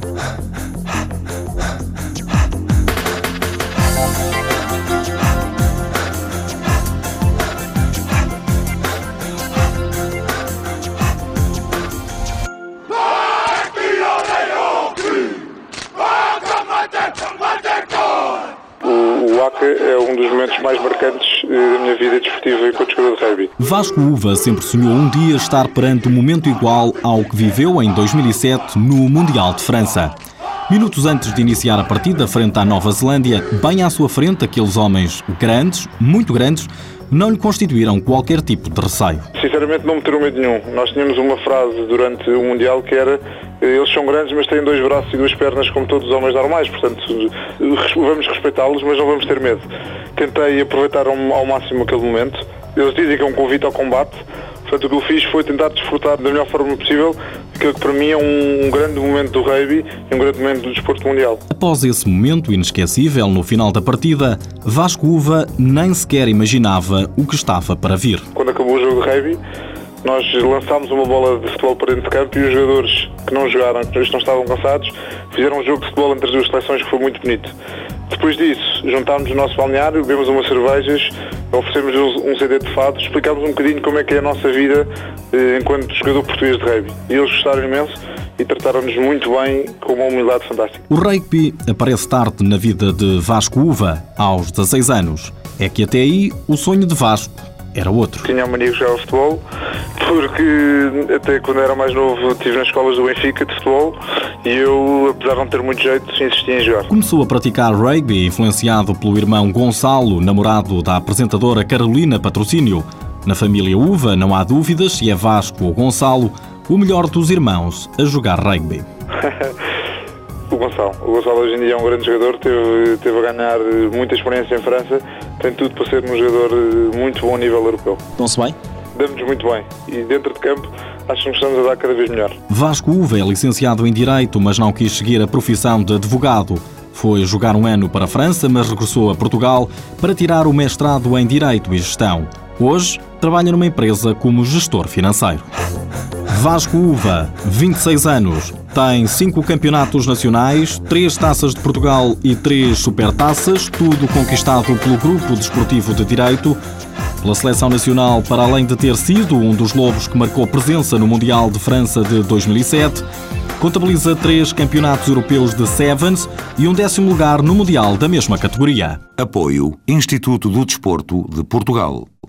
Huh? ACA é um dos momentos mais marcantes eh, da minha vida desportiva enquanto jogador de rugby. Vasco Uva sempre sonhou um dia estar perante um momento igual ao que viveu em 2007 no Mundial de França. Minutos antes de iniciar a partida frente à Nova Zelândia, bem à sua frente, aqueles homens grandes, muito grandes, não lhe constituíram qualquer tipo de receio. Sinceramente não me terão medo nenhum. Nós tínhamos uma frase durante o Mundial que era eh, eles são grandes mas têm dois braços e duas pernas como todos os homens normais, portanto vamos respeitá-los mas não vamos ter medo. Tentei aproveitar ao máximo aquele momento. Eles dizem que é um convite ao combate, portanto o que eu fiz foi tentar desfrutar da melhor forma possível aquilo que para mim é um, grande momento do rugby e um grande momento do desporto mundial. Após esse momento inesquecível no final da partida, Vasco Uva nem sequer imaginava o que estava para vir. Quando acabou o jogo de rugby, nós lançámos uma bola de futebol para dentro de campo e os jogadores que não jogaram, que não estavam cansados, fizeram um jogo de futebol entre as duas seleções que foi muito bonito. Depois disso, juntámos o nosso balneário, bebemos umas cervejas, oferecemos um CD de fado, explicámos um bocadinho como é que é a nossa vida eh, enquanto jogador português de rugby. E eles gostaram imenso e trataram-nos muito bem, com uma humildade fantástica. O rugby aparece tarde na vida de Vasco Uva, aos 16 anos. É que até aí o sonho de Vasco era outro. Tinha a mania de jogar futebol, porque até quando era mais novo estive nas escolas do Benfica de futebol e eu, apesar de não ter muito jeito, insistia em jogar. Começou a praticar rugby influenciado pelo irmão Gonçalo, namorado da apresentadora Carolina Patrocínio. Na família Uva não há dúvidas se é Vasco ou Gonçalo o melhor dos irmãos a jogar rugby. O Gonçalo. O Gonçalo hoje em dia é um grande jogador, teve, teve a ganhar muita experiência em França, tem tudo para ser um jogador muito bom a nível europeu. Estão-se bem? Damos muito bem e dentro de campo acho que nos estamos a dar cada vez melhor. Vasco Uva é licenciado em Direito, mas não quis seguir a profissão de advogado. Foi jogar um ano para a França, mas regressou a Portugal para tirar o mestrado em Direito e Gestão. Hoje, trabalha numa empresa como gestor financeiro. Vasco Uva, 26 anos, tem 5 campeonatos nacionais, 3 taças de Portugal e 3 supertaças, tudo conquistado pelo Grupo Desportivo de Direito. Pela seleção nacional, para além de ter sido um dos lobos que marcou presença no Mundial de França de 2007, contabiliza 3 campeonatos europeus de Sevens e um décimo lugar no Mundial da mesma categoria. Apoio Instituto do Desporto de Portugal.